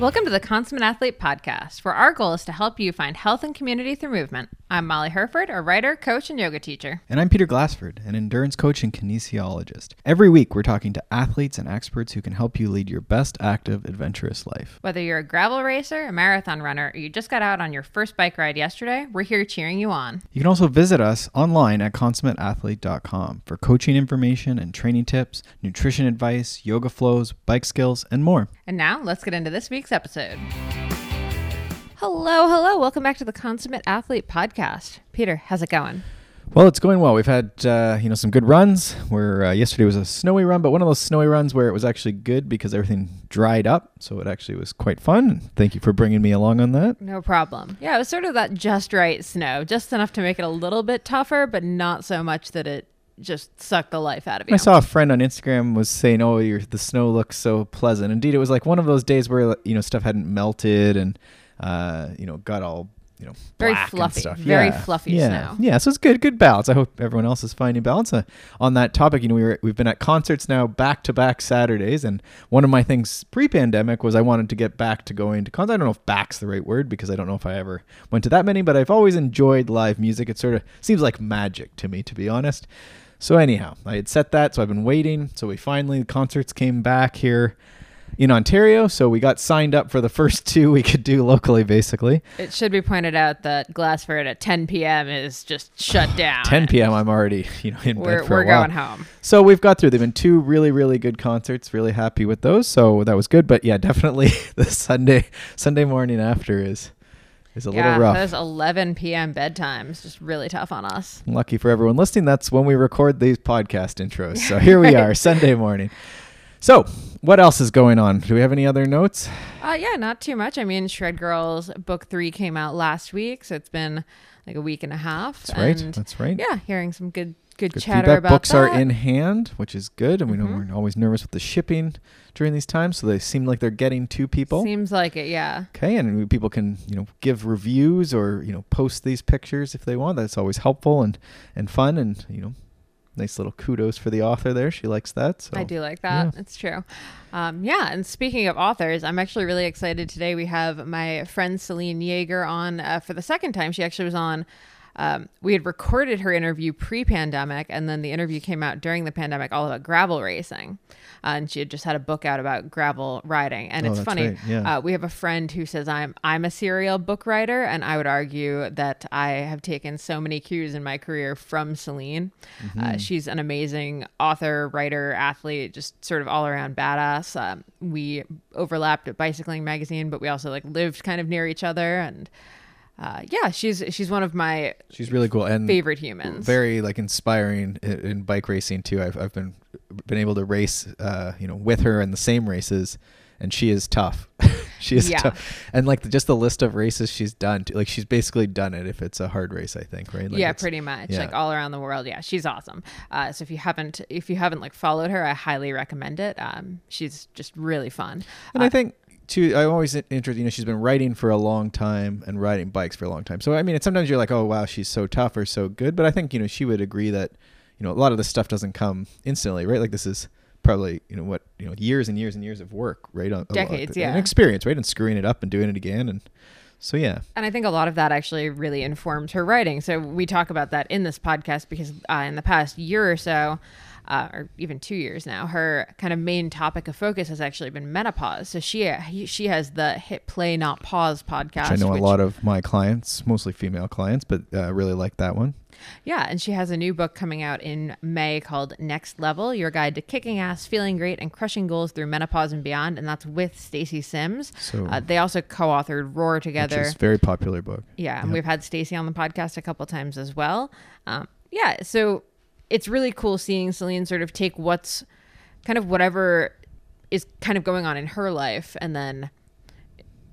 Welcome to the Consummate Athlete Podcast, where our goal is to help you find health and community through movement. I'm Molly Hurford, a writer, coach, and yoga teacher. And I'm Peter Glassford, an endurance coach and kinesiologist. Every week, we're talking to athletes and experts who can help you lead your best active, adventurous life. Whether you're a gravel racer, a marathon runner, or you just got out on your first bike ride yesterday, we're here cheering you on. You can also visit us online at consummateathlete.com for coaching information and training tips, nutrition advice, yoga flows, bike skills, and more. And now, let's get into this week's episode. Hello, hello. Welcome back to the Consummate Athlete Podcast. Peter, how's it going? Well, it's going well. We've had uh, you know some good runs. Where uh, yesterday was a snowy run, but one of those snowy runs where it was actually good because everything dried up, so it actually was quite fun. Thank you for bringing me along on that. No problem. Yeah, it was sort of that just right snow, just enough to make it a little bit tougher, but not so much that it just suck the life out of you. I saw a friend on Instagram was saying, "Oh, your the snow looks so pleasant." Indeed, it was like one of those days where you know stuff hadn't melted and uh, you know got all you know very fluffy, stuff. very yeah. fluffy yeah. snow. Yeah, so it's good, good balance. I hope everyone else is finding balance uh, on that topic. You know, we were we've been at concerts now back to back Saturdays, and one of my things pre-pandemic was I wanted to get back to going to concerts. I don't know if "back's" the right word because I don't know if I ever went to that many, but I've always enjoyed live music. It sort of seems like magic to me, to be honest. So anyhow, I had set that, so I've been waiting. So we finally the concerts came back here in Ontario, so we got signed up for the first two we could do locally, basically. It should be pointed out that Glassford at 10 p.m. is just shut down. 10 p.m. I'm already you know in We're, bed for we're a while. going home. So we've got through. They've been two really, really good concerts. Really happy with those. So that was good. But yeah, definitely the Sunday Sunday morning after is is a yeah, little rough. those 11 p.m. bedtimes just really tough on us. Lucky for everyone listening, that's when we record these podcast intros. So here we are, Sunday morning. So, what else is going on? Do we have any other notes? Uh, yeah, not too much. I mean, Shred Girls book three came out last week, so it's been like a week and a half. That's right. That's right. Yeah, hearing some good good, Good chatter feedback. about Books are in hand, which is good. And we know Mhm. we're always nervous with the shipping during these times, so they seem like they're getting to people. Seems like it, yeah. Okay, and people can you know give reviews or you know post these pictures if they want. That's always helpful and and fun, and you know, nice little kudos for the author there. She likes that. So I do like that. It's true. Um, yeah, and speaking of authors, I'm actually really excited today. We have my friend Selene Yeager on uh, for the second time. She actually was on. Um, we had recorded her interview pre-pandemic, and then the interview came out during the pandemic, all about gravel racing. Uh, and she had just had a book out about gravel riding, and Oh, it's funny. right, yeah. Uh, we have a friend who says I'm I'm a serial book writer, and I would argue that I have taken so many cues in my career from Selene. Mm-hmm. Uh, she's an amazing author, writer, athlete, just sort of all around badass. Um, we overlapped at Bicycling Magazine, but we also like lived kind of near each other, and uh, yeah, she's she's one of my she's really cool and favorite humans. very like inspiring in, in bike racing too. I've I've been been able to race uh you know with her in the same races. And she is tough. she is Yeah. tough, and like the, just the list of races she's done. Too, like she's basically done it if it's a hard race. I think, right? Like yeah, pretty much yeah. like all around the world. Yeah, she's awesome. Uh, so if you haven't if you haven't like followed her, I highly recommend it. Um, she's just really fun. And Uh, I think too, I'm always in- interested. You know, she's been writing for a long time and riding bikes for a long time. So I mean, it's, sometimes you're like, oh wow, she's so tough or so good. But I think you know she would agree that you know a lot of this stuff doesn't come instantly, right? Like this is probably you know what you know years and years and years of work, right? A Decades, and yeah. experience, right? And screwing it up and doing it again, and so yeah, And I think a lot of that actually really informs her writing. So we talk about that in this podcast because uh, in the past year or so, uh, or even two years now, her kind of main topic of focus has actually been menopause. So she she has the Hit Play Not Pause podcast. which I know which- a lot of my clients, mostly female clients, but uh, really like that one. Yeah, and she has a new book coming out in May called Next Level: Your Guide to Kicking Ass, Feeling Great, and Crushing Goals Through Menopause and Beyond, and that's with Stacy Sims. So- uh, they also co-authored Roar together. Which very popular book. Yeah, and Yep. we've had Stacy on the podcast a couple times as well. Um, yeah, so it's really cool seeing Selene sort of take what's kind of whatever is kind of going on in her life and then,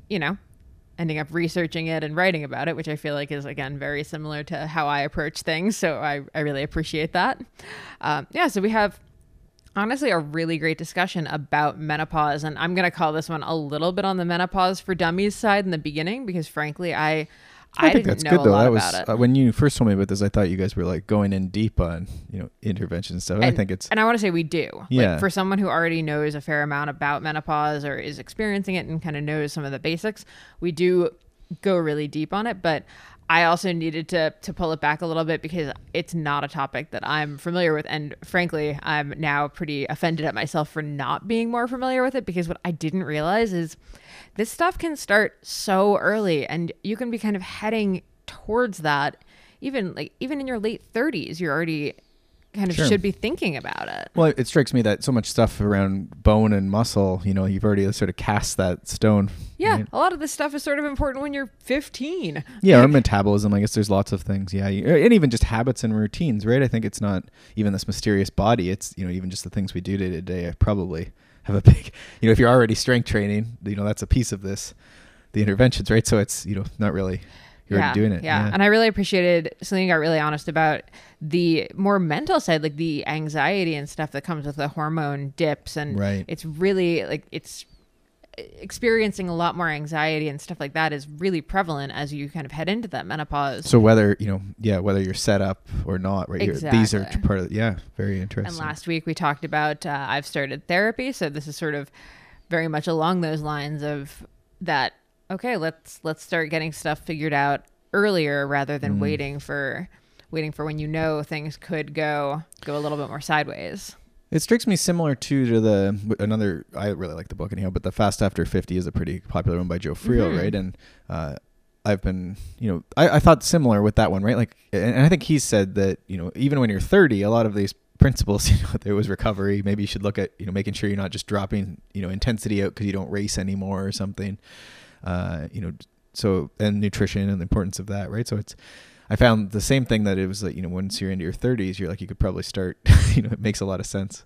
you know, ending up researching it and writing about it, which I feel like is, again, very similar to how I approach things. So I, I really appreciate that. Um, yeah, so we have honestly a really great discussion about menopause and i'm going to call this one a little bit on the menopause for dummies side in the beginning because frankly i I, think didn't that's know good though. That was uh, when you first told me about this. I thought you guys were like going in deep on you know intervention and stuff. I And- think it's And I want to say we do. Yeah. Like for someone who already knows a fair amount about menopause or is experiencing it and kind of knows some of the basics, we do go really deep on it. But I also needed to to pull it back a little bit because it's not a topic that I'm familiar with. And frankly, I'm now pretty offended at myself for not being more familiar with it because what I didn't realize is this stuff can start so early and you can be kind of heading towards that even like even in your late 30s you're already kind of Sure. should be thinking about it well. It strikes me that so much stuff around bone and muscle. You know, you've already sort of cast that stone. yeah right? a lot of this stuff is sort of important when you're 15 Yeah, or metabolism. I guess there's lots of things. Yeah, you- and even just habits and routines, right? I think it's not even this mysterious body. It's you know even just the things we do day to day. Probably have a big. You know, if you're already strength training, you know that's a piece of this, the interventions, right? So it's you know not really you're yeah, doing it. Yeah. And I really appreciated Selene got really honest about the more mental side, like the anxiety and stuff that comes with the hormone dips. And Right. it's really like it's experiencing a lot more anxiety and stuff like that is really prevalent as you kind of head into that menopause. So whether you know, yeah, whether you're set up or not, right? You're, these are part of. Yeah, very interesting. And last week we talked about uh, I've started therapy, so this is sort of very much along those lines of that. Okay, let's let's start getting stuff figured out earlier rather than waiting for waiting for when you know things could go go a little bit more sideways. It strikes me similar to to the another. I really like the book anyhow, but the Fast After Fifty is a pretty popular one by Joe Friel, Mhm. right? And uh, I've been, you know, I, I thought similar with that one, right? Like, and, and I think he said that you know, even when you're 30, a lot of these principles, you know, there was recovery. Maybe you should look at you know making sure you're not just dropping you know intensity out because you don't race anymore or something. Uh, you know, so and nutrition and the importance of that, right? So it's. I found the same thing that it was like, you know, once you're into your 30s, you're like, you could probably start, you know, it makes a lot of sense.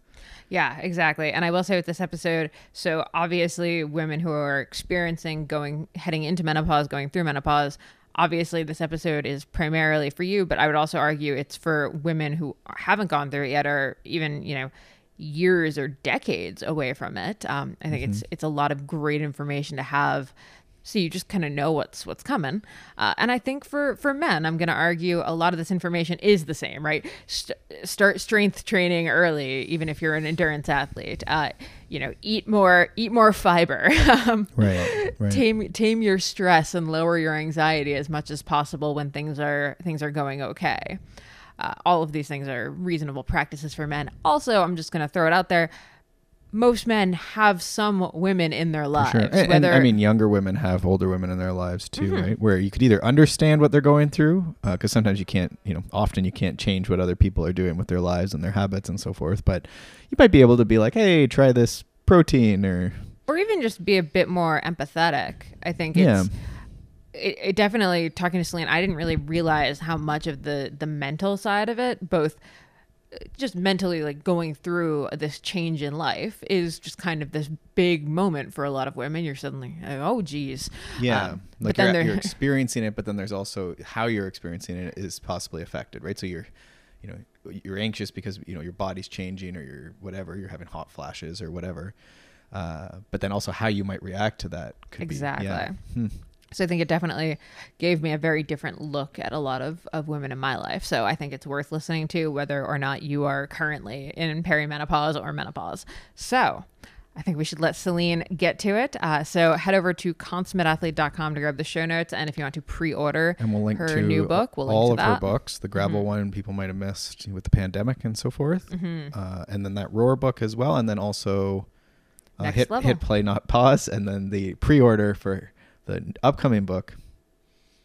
Yeah, exactly. And I will say with this episode, so obviously women who are experiencing going heading into menopause, going through menopause, obviously this episode is primarily for you, but I would also argue it's for women who haven't gone through it yet or even, you know, years or decades away from it. Um, I think it's it's a lot of great information to have so you just kind of know what's what's coming. Uh, and i think for for men i'm going to argue a lot of this information is the same right? St- start strength training early even if you're an endurance athlete. Uh, you know eat more eat more fiber. Um, Right. Right. tame tame your stress and lower your anxiety as much as possible when things are things are going okay. Uh, all of these things are reasonable practices for men. Also i'm just going to throw it out there most men have some women in their lives Sure. And, and, whether I mean, younger women have older women in their lives too, Mm-hmm. right? Where you could either understand what they're going through, because sometimes you can't, you know, often you can't change what other people are doing with their lives and their habits and so forth. But you might be able to be like, hey, try this protein or or even just be a bit more empathetic. I think Yeah. it's it, it definitely talking to Selene, I didn't really realize how much of the the mental side of it, both uh, just mentally like going through this change in life is just kind of this big moment for a lot of women. You're suddenly like, oh geez. yeah, Um, like but you're, there- you're experiencing it, but then there's also how you're experiencing it is possibly affected, right? So you're, you know, you're anxious because you know your body's changing or you're whatever, you're having hot flashes or whatever. Uh, but then also how you might react to that could Exactly. be yeah. Hmm. So I think it definitely gave me a very different look at a lot of, of women in my life. So I think it's worth listening to whether or not you are currently in perimenopause or menopause. So I think we should let Selene get to it. Uh, so head over to consummateathlete.com to grab the show notes. And if you want to pre-order And we'll link her to new book, we'll link all of that. Mm-hmm. her books. The Gravel one people might have missed with the pandemic and so forth, Mm-hmm. uh, and then that Roar book as well, and then also uh, hit Level. hit play not pause, and then the pre-order for the upcoming book.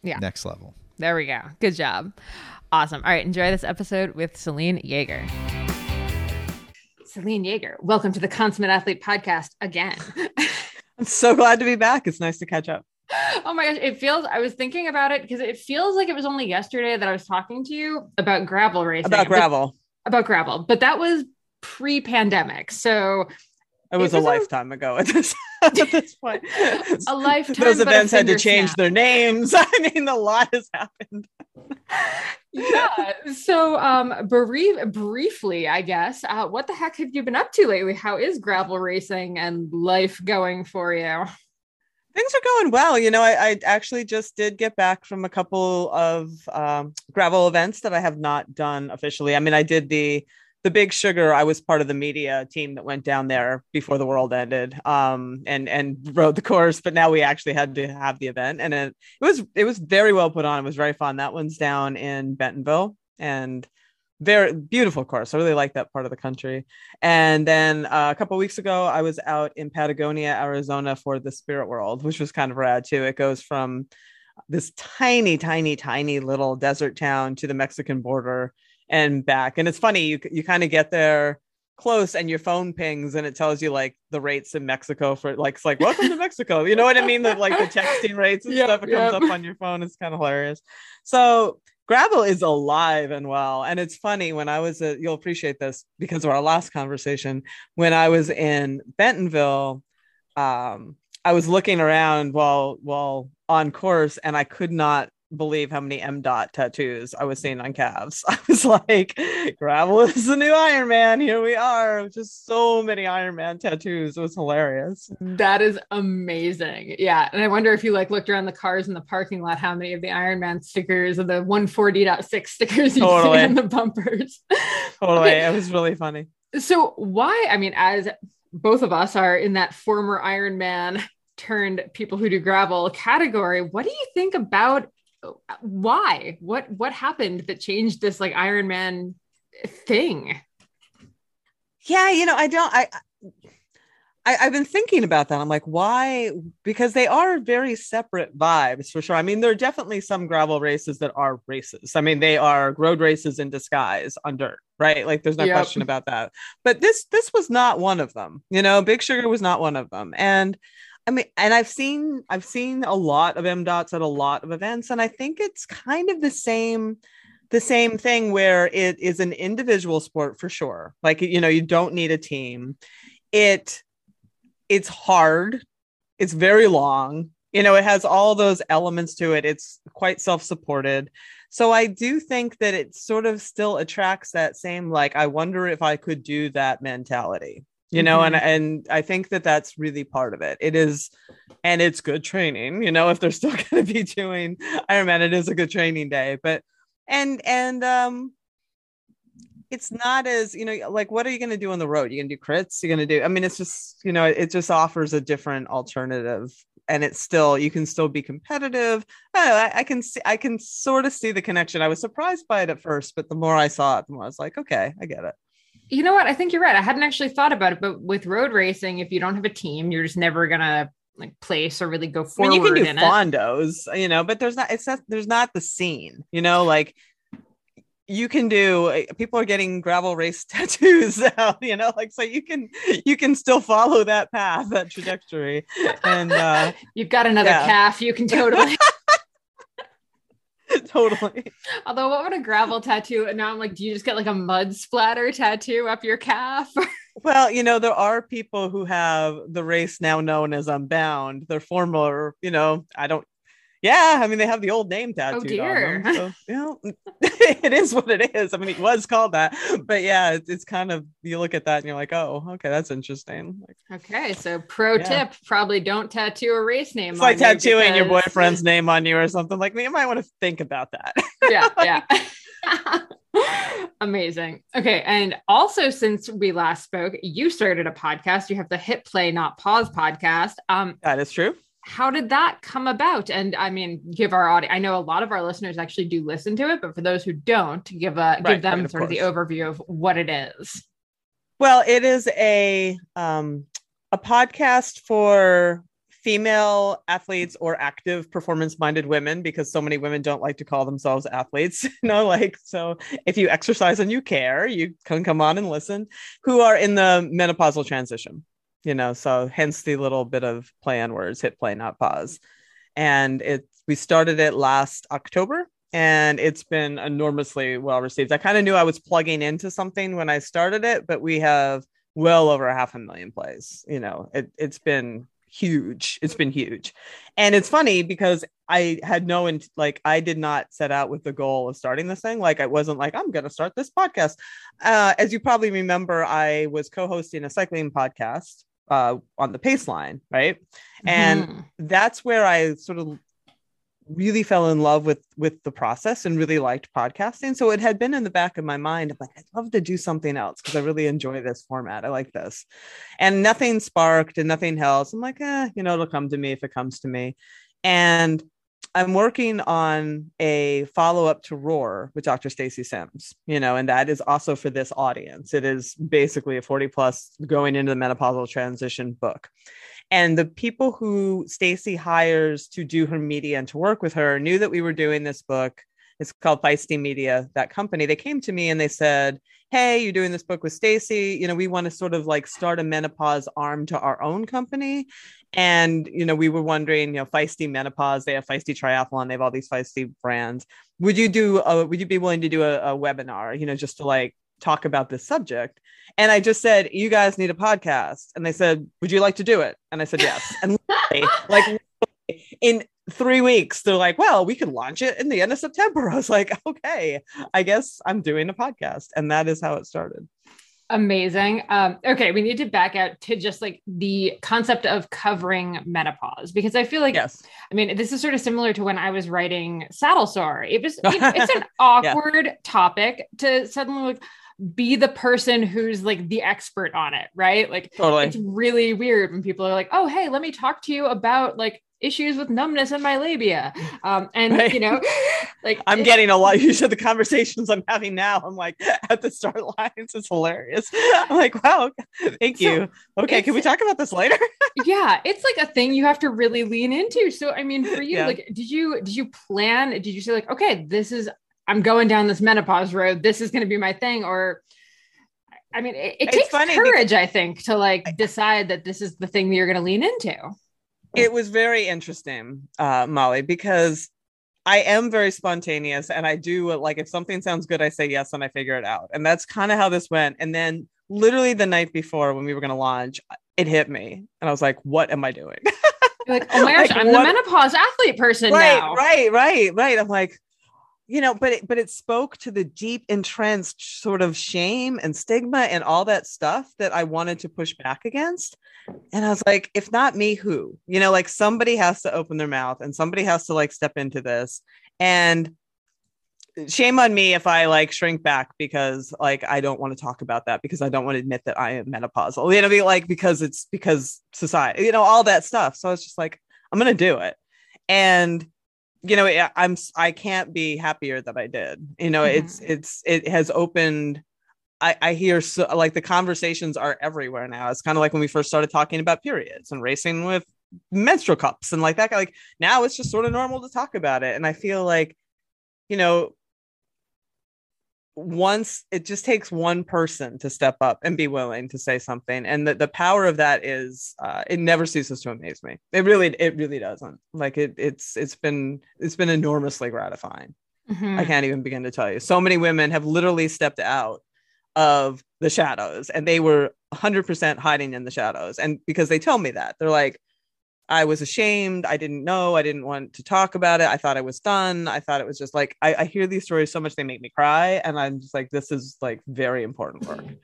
Yeah. Next level. There we go. Good job. Awesome. All right. Enjoy this episode with Selene Yeager. Selene Yeager, welcome to the Consummate Athlete podcast again. I'm so glad to be back. It's nice to catch up. oh my gosh, it feels. I was thinking about it because it feels like it was only yesterday that I was talking to you about gravel racing. About but- gravel. about gravel, but that was pre-pandemic. So It was, was a a- lifetime ago at this at this point. a lifetime. Those events had to change snap. their names. I mean, a lot has happened. yeah. So, um, brief, briefly, I guess, uh, what the heck have you been up to lately? How is gravel racing and life going for you? Things are going well. You know, I, I actually just did get back from a couple of um, gravel events that I have not done officially. I mean, I did the the Big Sugar. I was part of the media team that went down there before the world ended, um, and and rode the course. But now we actually had to have the event, and it, it was it was very well put on. It was very fun. That one's down in Bentonville, and very beautiful course. I really like that part of the country. And then uh, a couple weeks ago, I was out in Patagonia, Arizona for the Spirit World, which was kind of rad too. It goes from this tiny, tiny, tiny little desert town to the Mexican border and back. And it's funny, you you kind of get there close and your phone pings and it tells you like the rates in Mexico for like it's like welcome to Mexico. You know what I mean? The like the texting rates and Yep, stuff. It comes yep. up on your phone. It's kind of hilarious. So gravel is alive and well. And it's funny when I was a, you'll appreciate this because of our last conversation. When I was in Bentonville, um, I was looking around while while on course and I could not believe how many M dot tattoos I was seeing on calves. I was like, gravel is the new Ironman. Here we are. Just so many Iron Man tattoos. It was hilarious. That is amazing. Yeah. And I wonder if you like looked around the cars in the parking lot, how many of the Ironman stickers or the 140.6 stickers you Totally. see on the bumpers. Totally. Okay. It was really funny. So why, I mean, as both of us are in that former Ironman turned people who do gravel category, what do you think about why? What what happened that changed this like Ironman thing? Yeah, you know, I don't I I, I've been thinking about that. I'm like, why? Because they are very separate vibes for sure. I mean, there are definitely some gravel races that are races. I mean, they are road races in disguise on dirt, right? Like, there's no Yep. question about that. But this this was not one of them. You know, Big Sugar was not one of them. And I mean, and I've seen I've seen a lot of M dots at a lot of events, and I think it's kind of the same the same thing where it is an individual sport for sure. Like you know, you don't need a team. It it's hard. It's very long. You know, it has all those elements to it. It's quite self-supported. So I do think that it sort of still attracts that same like I wonder if I could do that mentality. You know, and and I think that that's really part of it. It is and it's good training, you know, if they're still going to be doing Ironman, it is a good training day, but and and um it's not as you know like what are you going to do on the road? You're going to do crits? You're going to do i mean it's just you know it just offers a different alternative and it's still you can still be competitive. I, I, I can see i can sort of see the connection. I was surprised by it at first but the more i saw it the more i was like okay i get it You know what? I think you're right. I hadn't actually thought about it, but with road racing, if you don't have a team, you're just never gonna like place or really go I forward mean, you can do in it. fondos, you know, but there's not. It's not. There's not the scene, you know. Like you can do. People are getting gravel race tattoos out, you know. Like so, you can you can still follow that path, that trajectory, and uh You've got another Yeah. calf. You can totally. totally. Although, what would a gravel tattoo? And now I'm like, do you just get like a mud splatter tattoo up your calf? Well, you know, there are people who have the race now known as Unbound. Their former, you know, I don't. Yeah, I mean, they have the old name tattooed dear. on them. So, you know, it is what it is. I mean, it was called that, but yeah, it's, it's kind of you look at that and you're like, oh, okay, that's interesting. Like, okay, so pro Yeah. tip: probably don't tattoo a race name. it's like tattooing your boyfriend's name on you or something. Like, you might want to think about that. yeah, yeah. Amazing. Okay. And also, since we last spoke, you started a podcast. You have the Hit Play Not Pause podcast. Um, that is true. How did that come about? And I mean, give our audience. I know a lot of our listeners actually do listen to it, but for those who don't, give a give them right, of sort of the overview of what it is. Well, it is a um, a podcast for female athletes or active performance minded women because so many women don't like to call themselves athletes. You know, like so if you exercise and you care, you can come on and listen. Who are in the menopausal transition? You know, so hence the little bit of play on words: hit play, not pause. And it we started it last October and it's been enormously well received. I kind of knew I was plugging into something when I started it, but we have well over a half a million plays. You know, it, it's been huge. It's been huge. And it's funny because I had no, int- like, I did not set out with the goal of starting this thing. Like, I wasn't like, I'm going to start this podcast. Uh, as you probably remember, I was co hosting a cycling podcast uh, on the Paceline, right? And Mhm. that's where I sort of really fell in love with with the process and really liked podcasting. So it had been in the back of my mind. I'm like, I'd love to do something else because I really enjoy this format. I like this. And nothing sparked and nothing else. I'm like, eh, you know, it'll come to me if it comes to me. And I'm working on a follow up to Roar with Dr. Stacy Sims, you know, and that is also for this audience. It is basically a 40 plus going into the menopausal transition book. And the people who Stacy hires to do her media and to work with her knew that we were doing this book. It's called Feisty Media, that company. They came to me and they said, Hey, you're doing this book with Stacy. You know, we want to sort of like start a menopause arm to our own company. And, you know, we were wondering, you know, Feisty Menopause, they have Feisty Triathlon, they have all these Feisty brands. Would you do, a, would you be willing to do a, a webinar, you know, just to like talk about this subject? And I just said, you guys need a podcast. And they said, would you like to do it? And I said, yes. And literally, like in three weeks, they're like, well, we could launch it in the end of September. I was like, okay, I guess I'm doing a podcast. And that is how it started. Amazing. Um, okay, we need to back out to just like the concept of covering menopause because I feel like, Yes. I mean, this is sort of similar to when I was writing Saddle Sore. It was, you know, it's an awkward topic to suddenly like be the person who's like the expert on it, right? Like, Totally. it's really weird when people are like, "Oh, hey, let me talk to you about like issues with numbness in my labia," um, and Right. you know, like I'm getting a lot. Usually, the conversations I'm having now, I'm like at the start lines. It's hilarious. I'm like, wow, thank So, you. Okay, can we talk about this later? yeah, it's like a thing you have to really lean into. So, I mean, for you, Yeah. like, did you did you plan? Did you say like, okay, this is I'm going down this menopause road. This is going to be my thing, or I mean, it, it takes courage, I think, to like decide that this is the thing that you're going to lean into. it was very interesting, uh, Molly, because I am very spontaneous and I do like if something sounds good, I say yes and I figure it out. And that's kind of how this went. And then literally the night before when we were going to launch, it hit me. And I was like, what am I doing? You're like, oh my gosh, Like, I'm what- the menopause athlete person right, now. right, right, right. I'm like, you know, but it, but it spoke to the deep entrenched sort of shame and stigma and all that stuff that I wanted to push back against. And I was like, if not me, who? You know, like somebody has to open their mouth and somebody has to like step into this. And shame on me if I like shrink back because like I don't want to talk about that because I don't want to admit that I am menopausal. You know, be like because it's because society, you know, all that stuff. So I was just like, I'm gonna do it. And you know, I- I'm I can't be happier that I did. You know, mm-hmm. it's it's it has opened. I, I hear so like the conversations are everywhere now. It's kind of like when we first started talking about periods and racing with menstrual cups and like that. Like now it's just sort of normal to talk about it. And I feel like, you know, once it just takes one person to step up and be willing to say something and the, the power of that is uh, it never ceases to amaze me. It really it really doesn't. Like it it's it's been it's been enormously gratifying. Mhm. i can't even begin to tell you. So many women have literally stepped out of the shadows and they were 100% hiding in the shadows and because they tell me that they're like I was ashamed. I didn't know. I didn't want to talk about it. I thought I was done. I thought it was just like I, I hear these stories so much they make me cry, and I'm just like, this is like very important work.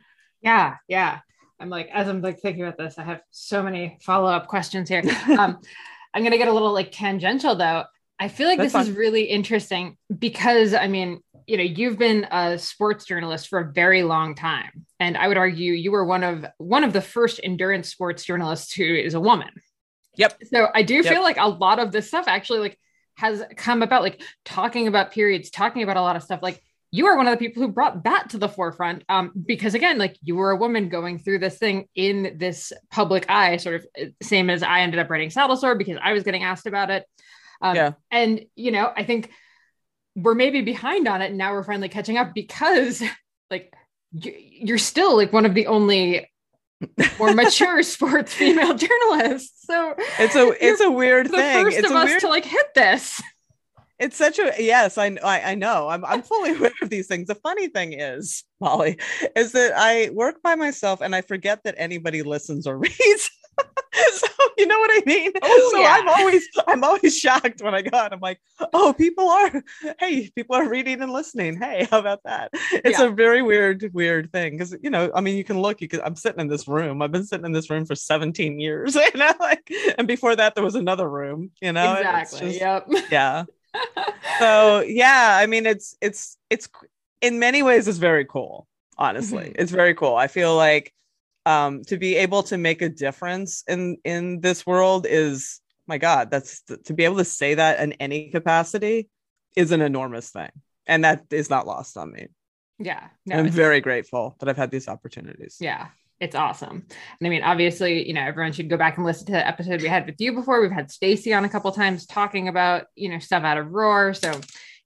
Yeah, yeah. I'm like, as I'm like thinking about this, I have so many follow up questions here. Um, I'm gonna get a little like tangential though. I feel like That's this is really interesting because I mean, you know, you've been a sports journalist for a very long time, and I would argue you were one of one of the first endurance sports journalists who is a woman. Yep. So I do Yep. feel like a lot of this stuff actually like has come about, like talking about periods, talking about a lot of stuff, like you are one of the people who brought that to the forefront um, because again like you were a woman going through this thing in this public eye sort of uh, same as i ended up writing saddle sore because i was getting asked about it um, Yeah. and you know i think we're maybe behind on it and now we're finally catching up because like you're still like one of the only more mature sports female journalists so It's a it's a weird the thing. first It's of a us weird. to like hit this it's such a yes. I I, I know. I'm I'm fully aware of these things. The funny thing is, Molly, is that I work by myself and I forget that anybody listens or reads. so you know what I mean? Oh, so yeah. I'm always I'm always shocked when I go out. I'm like, oh, people are hey, people are reading and listening. Hey, how about that? It's Yeah. a very weird, weird thing. Cause you know, I mean, you can look, you can I'm sitting in this room. I've been sitting in this room for 17 years, you know, like and before that there was another room, you know. exactly. just- Yep. yeah. So yeah, I mean it's it's it's in many ways it's very cool, honestly. Mhm. It's very cool. I feel like um to be able to make a difference in in this world is my god that's to be able to say that in any capacity is an enormous thing and that is not lost on me yeah. No, i'm very grateful that i've had these opportunities Yeah, it's awesome. And I mean, obviously, you know, everyone should go back and listen to the episode we had with you before. We've had Stacy on a couple times talking about, you know, stuff out of Roar. So,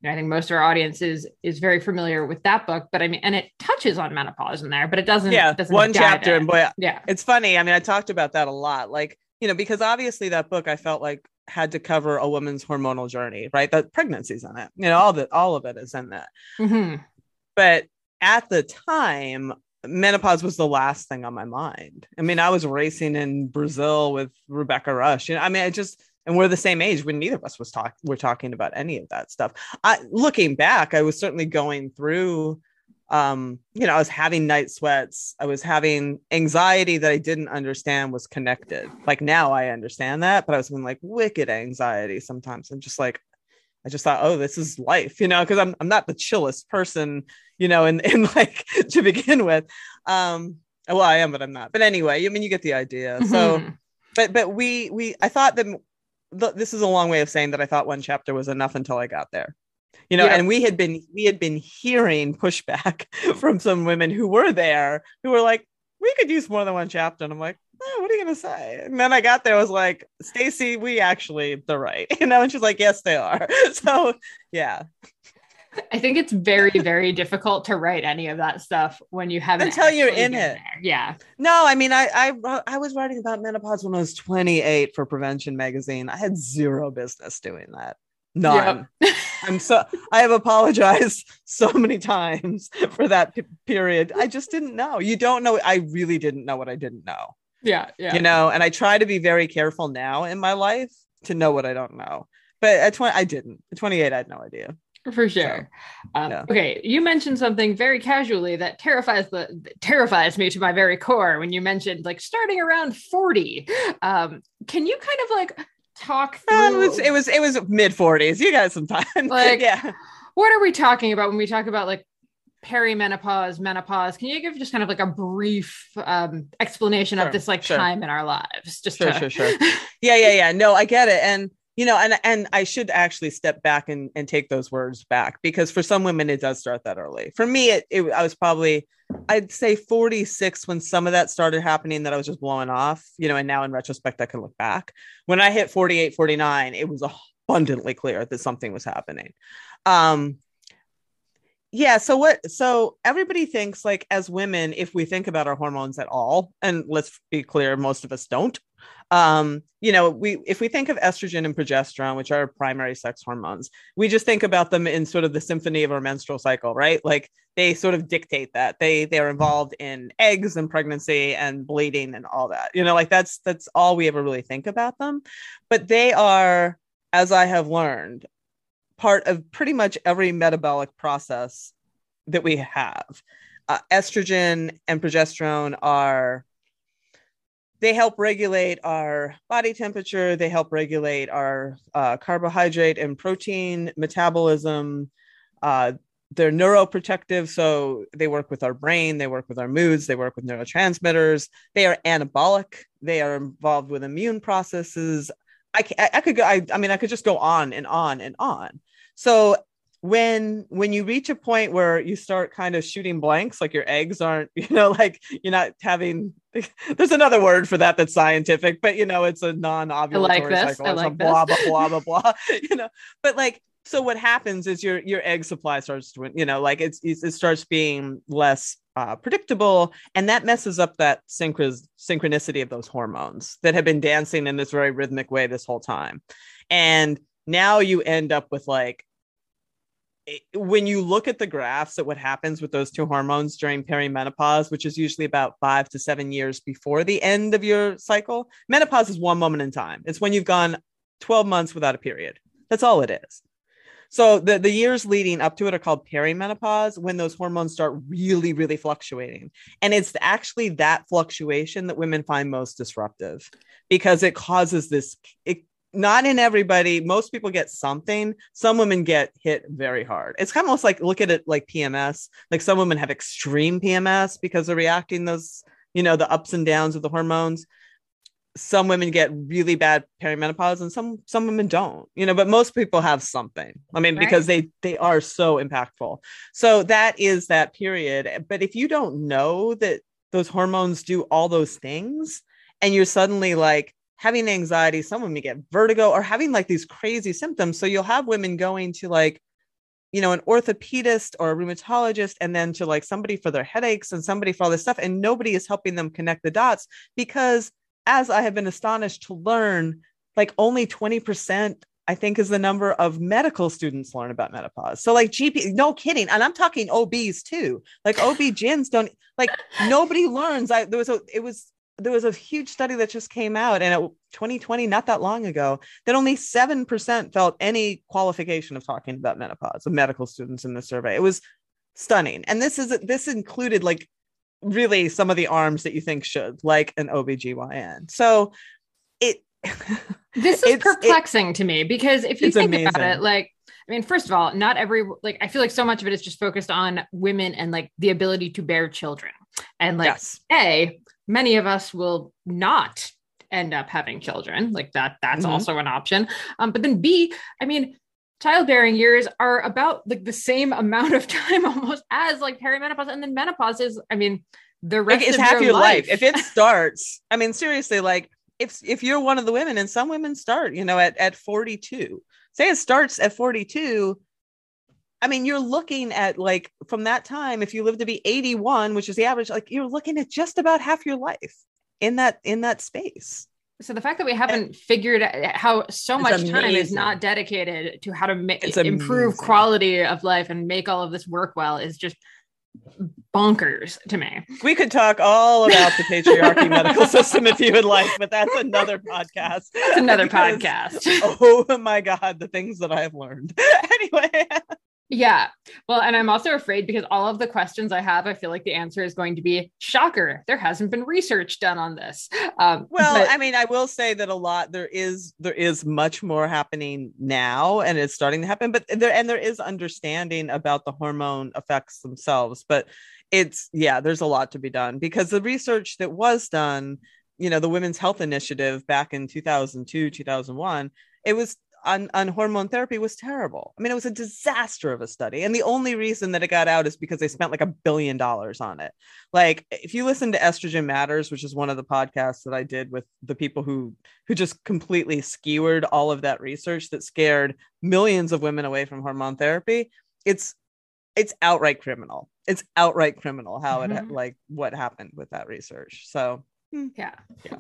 you know, I think most of our audience is is very familiar with that book. But I mean, and it touches on menopause in there, but it doesn't. yeah doesn't one chapter in. and boy yeah, it's funny i mean i talked about that a lot like you know because obviously that book i felt like had to cover a woman's hormonal journey right that pregnancy's in it you know all the all of it is in that Mhm. but at the time menopause was the last thing on my mind i mean i was racing in brazil with rebecca rusch you know i mean it just and we're the same age when neither of us was talk we're talking about any of that stuff. I looking back i was certainly going through um you know i was having night sweats. I was having anxiety that i didn't understand was connected. Like now i understand that but i was in like wicked anxiety sometimes. I'm just like i just thought oh this is life you know because i'm i'm not the chillest person you know and and like to begin with. Um well i am but i'm not. But anyway i mean you get the idea. So Mhm. but but we we i thought that th- this is a long way of saying that i thought one chapter was enough until i got there. You know Yeah. and we had been we had been hearing pushback from some women who were there who were like we could use more than one chapter. And i'm like oh, what are you gonna say? And then i got there I was like stacy we actually they're right. You know and she's like yes they are. So yeah I think it's very, very difficult to write any of that stuff when you haven't Until you're in it. there. Yeah. no i mean I, I i was writing about menopause when i was 28 for prevention magazine i had zero business doing that none I'm so I have apologized so many times for that p- period. I just didn't know. You don't know. I really didn't know what I didn't know. Yeah. Yeah. You know, and I try to be very careful now in my life to know what I don't know. But at 20, I didn't. At 28, I had no idea. For sure. um, yeah. Okay, you mentioned something very casually that terrifies the that terrifies me to my very core when you mentioned like starting around forty. Um, can you kind of like talk through Uh, it was it was it was mid 40s. You got some time. Like- yeah. what are we talking about when we talk about like perimenopause, menopause? Can you give just kind of like a brief um, explanation Sure, of this like sure. time in our lives? Just Sure, to- sure, sure. yeah yeah yeah no i get it and you know and and i should actually step back and, and take those words back because for some women it does start that early. For me it, it i was probably i'd say 46 when some of that started happening that i was just blowing off you know and now in retrospect i can look back. When i hit 48 49 it was abundantly clear that something was happening. Um yeah so what so everybody thinks like as women if we think about our hormones at all and let's be clear most of us don't um you know we if we think of estrogen and progesterone which are primary sex hormones we just think about them in sort of the symphony of our menstrual cycle right? Like they sort of dictate that. They they're involved in eggs and pregnancy and bleeding and all that. You know like that's that's all we ever really think about them. But they are as i have learned part of pretty much every metabolic process that we have. Uh, estrogen and progesterone are they help regulate our body temperature they help regulate our uh, carbohydrate and protein metabolism uh, they're neuroprotective so they work with our brain they work with our moods they work with neurotransmitters they are anabolic they are involved with immune processes. I, ca- I could go I, I mean i could just go on and on and on. So when when you reach a point where you start kind of shooting blanks like your eggs aren't you know like you're not having there's another word for that that's scientific but you know it's a non-ovulatory like this. cycle. Like some blah blah blah blah blah you know. But like so what happens is your your egg supply starts to you know like it's, it starts being less uh, predictable and that messes up that synchro- synchronicity of those hormones that have been dancing in this very rhythmic way this whole time. And now you end up with like when you look at the graphs at what happens with those two hormones during perimenopause, which is usually about five to seven years before the end of your cycle, menopause is one moment in time. It's when you've gone 12 months without a period. That's all it is. So the, the years leading up to it are called perimenopause when those hormones start really, really fluctuating. And it's actually that fluctuation that women find most disruptive because it causes this, it not in everybody. Most people get something. Some women get hit very hard. It's kind of almost like look at it like pms like some women have extreme pms because they're reacting those you know the ups and downs of the hormones. Some women get really bad perimenopause and some some women don't you know but most people have something. I mean right. because they they are so impactful. So that is that period. But if you don't know that those hormones do all those things and you're suddenly like having anxiety, some women get vertigo or having like these crazy symptoms. So you'll have women going to like, you know, an orthopedist or a rheumatologist, and then to like somebody for their headaches and somebody for all this stuff. And nobody is helping them connect the dots because, as I have been astonished to learn, like only 20%, I think, is the number of medical students learn about menopause. So, like GP, no kidding. And I'm talking OBs too. Like OB-GYNs don't, like, nobody learns. I, there was a, it was, there was a huge study that just came out and at 2020 not that long ago that only 7% felt any qualification of talking about menopause of medical students in the survey it was stunning and this is this included like really some of the arms that you think should like an obgyn so it this is perplexing it, to me because if you think amazing. about it like I mean, first of all, not every like I feel like so much of it is just focused on women and like the ability to bear children. And like yes. A, many of us will not end up having children like that that's mm-hmm. also an option um, but then b i mean childbearing years are about like the same amount of time almost as like perimenopause and then menopause is i mean the rest like, it's of half your, your life. life if it starts i mean seriously like if if you're one of the women and some women start you know at at 42 say it starts at 42 I mean, you're looking at like from that time, if you live to be 81, which is the average, like you're looking at just about half your life in that in that space. So the fact that we haven't and figured out uh, how so much amazing. time is not dedicated to how to make improve quality of life and make all of this work well is just bonkers to me. We could talk all about the patriarchy medical system if you would like, but that's another podcast. That's another because, podcast. Oh my god, the things that I've learned. anyway. Yeah. Well, and I'm also afraid because all of the questions I have, I feel like the answer is going to be shocker. There hasn't been research done on this. Um, well, but- I mean, I will say that a lot there is there is much more happening now, and it's starting to happen. But there and there is understanding about the hormone effects themselves. But it's yeah, there's a lot to be done because the research that was done, you know, the Women's Health Initiative back in 2002, 2001, it was on, on hormone therapy was terrible. I mean, it was a disaster of a study. And the only reason that it got out is because they spent like a billion dollars on it. Like if you listen to Estrogen Matters, which is one of the podcasts that I did with the people who who just completely skewered all of that research that scared millions of women away from hormone therapy, it's it's outright criminal. It's outright criminal how mm-hmm. it like what happened with that research. So hmm. yeah. Yeah.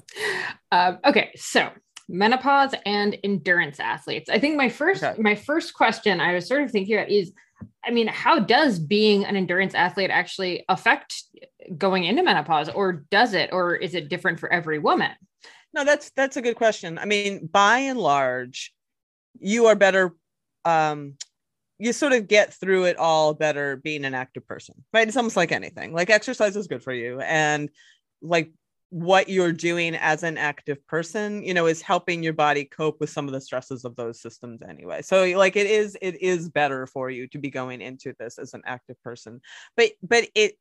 Um, okay. So menopause and endurance athletes. I think my first okay. my first question I was sort of thinking about is I mean, how does being an endurance athlete actually affect going into menopause or does it or is it different for every woman? No, that's that's a good question. I mean, by and large, you are better um you sort of get through it all better being an active person. Right? It's almost like anything. Like exercise is good for you and like what you're doing as an active person you know is helping your body cope with some of the stresses of those systems anyway. So like it is it is better for you to be going into this as an active person. But but it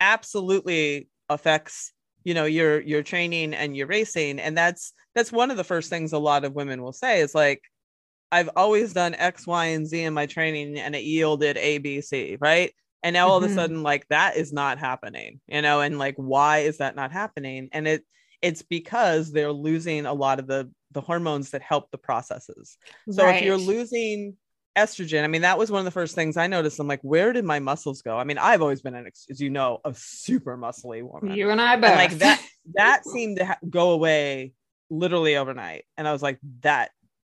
absolutely affects you know your your training and your racing and that's that's one of the first things a lot of women will say is like i've always done x y and z in my training and it yielded a b c right and now all mm-hmm. of a mm-hmm. sudden like that is not happening you know and like why is that not happening and it it's because they're losing a lot of the the hormones that help the processes so right. if you're losing estrogen i mean that was one of the first things i noticed i'm like where did my muscles go i mean i've always been an as you know a super muscly woman you and i both and like that that seemed to ha- go away literally overnight and i was like that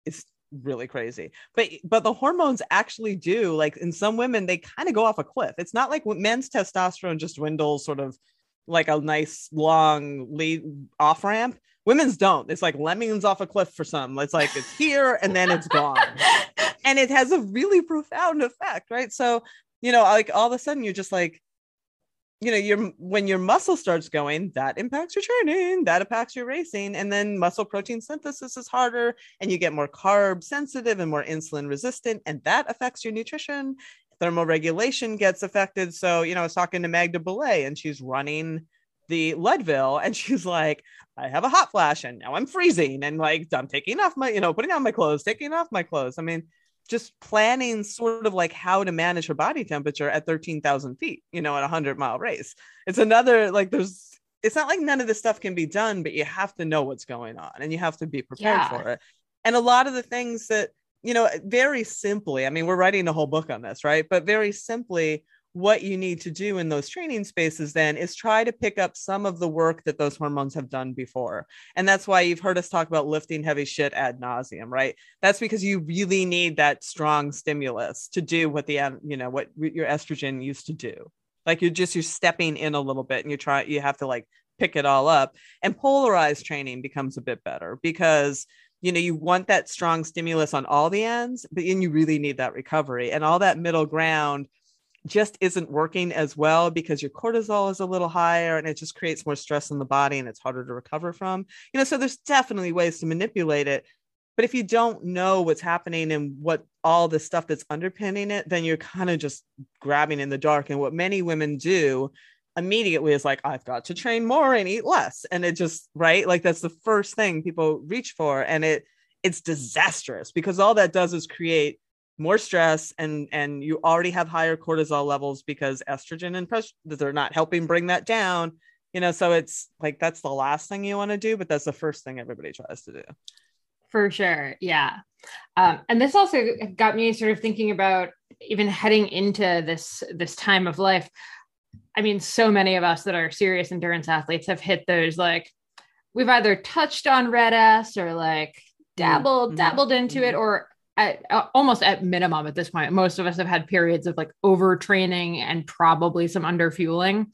is really crazy. But but the hormones actually do like in some women they kind of go off a cliff. It's not like men's testosterone just dwindles sort of like a nice long lead off ramp. Women's don't. It's like lemmings off a cliff for some. It's like it's here and then it's gone. and it has a really profound effect, right? So, you know, like all of a sudden you're just like you know, your when your muscle starts going, that impacts your training, that impacts your racing, and then muscle protein synthesis is harder, and you get more carb sensitive and more insulin resistant, and that affects your nutrition. Thermoregulation gets affected. So, you know, I was talking to Magda Boulet, and she's running the Leadville, and she's like, I have a hot flash, and now I'm freezing, and like I'm taking off my, you know, putting on my clothes, taking off my clothes. I mean, just planning sort of like how to manage her body temperature at 13,000 feet, you know, at a 100 mile race. It's another, like, there's, it's not like none of this stuff can be done, but you have to know what's going on and you have to be prepared yeah. for it. And a lot of the things that, you know, very simply, I mean, we're writing a whole book on this, right? But very simply, what you need to do in those training spaces then is try to pick up some of the work that those hormones have done before. And that's why you've heard us talk about lifting heavy shit ad nauseum, right? That's because you really need that strong stimulus to do what the, um, you know, what your estrogen used to do. Like you're just, you're stepping in a little bit and you try, you have to like pick it all up. And polarized training becomes a bit better because you know you want that strong stimulus on all the ends but then you really need that recovery and all that middle ground just isn't working as well because your cortisol is a little higher and it just creates more stress in the body and it's harder to recover from. You know, so there's definitely ways to manipulate it. But if you don't know what's happening and what all the stuff that's underpinning it, then you're kind of just grabbing in the dark. And what many women do immediately is like, I've got to train more and eat less. And it just, right? Like that's the first thing people reach for. And it, it's disastrous because all that does is create more stress and and you already have higher cortisol levels because estrogen and pressure they're not helping bring that down you know so it's like that's the last thing you want to do but that's the first thing everybody tries to do for sure yeah um, and this also got me sort of thinking about even heading into this this time of life i mean so many of us that are serious endurance athletes have hit those like we've either touched on RED-S or like dabbled mm-hmm. dabbled into mm-hmm. it or at uh, almost at minimum at this point, most of us have had periods of like overtraining and probably some underfueling.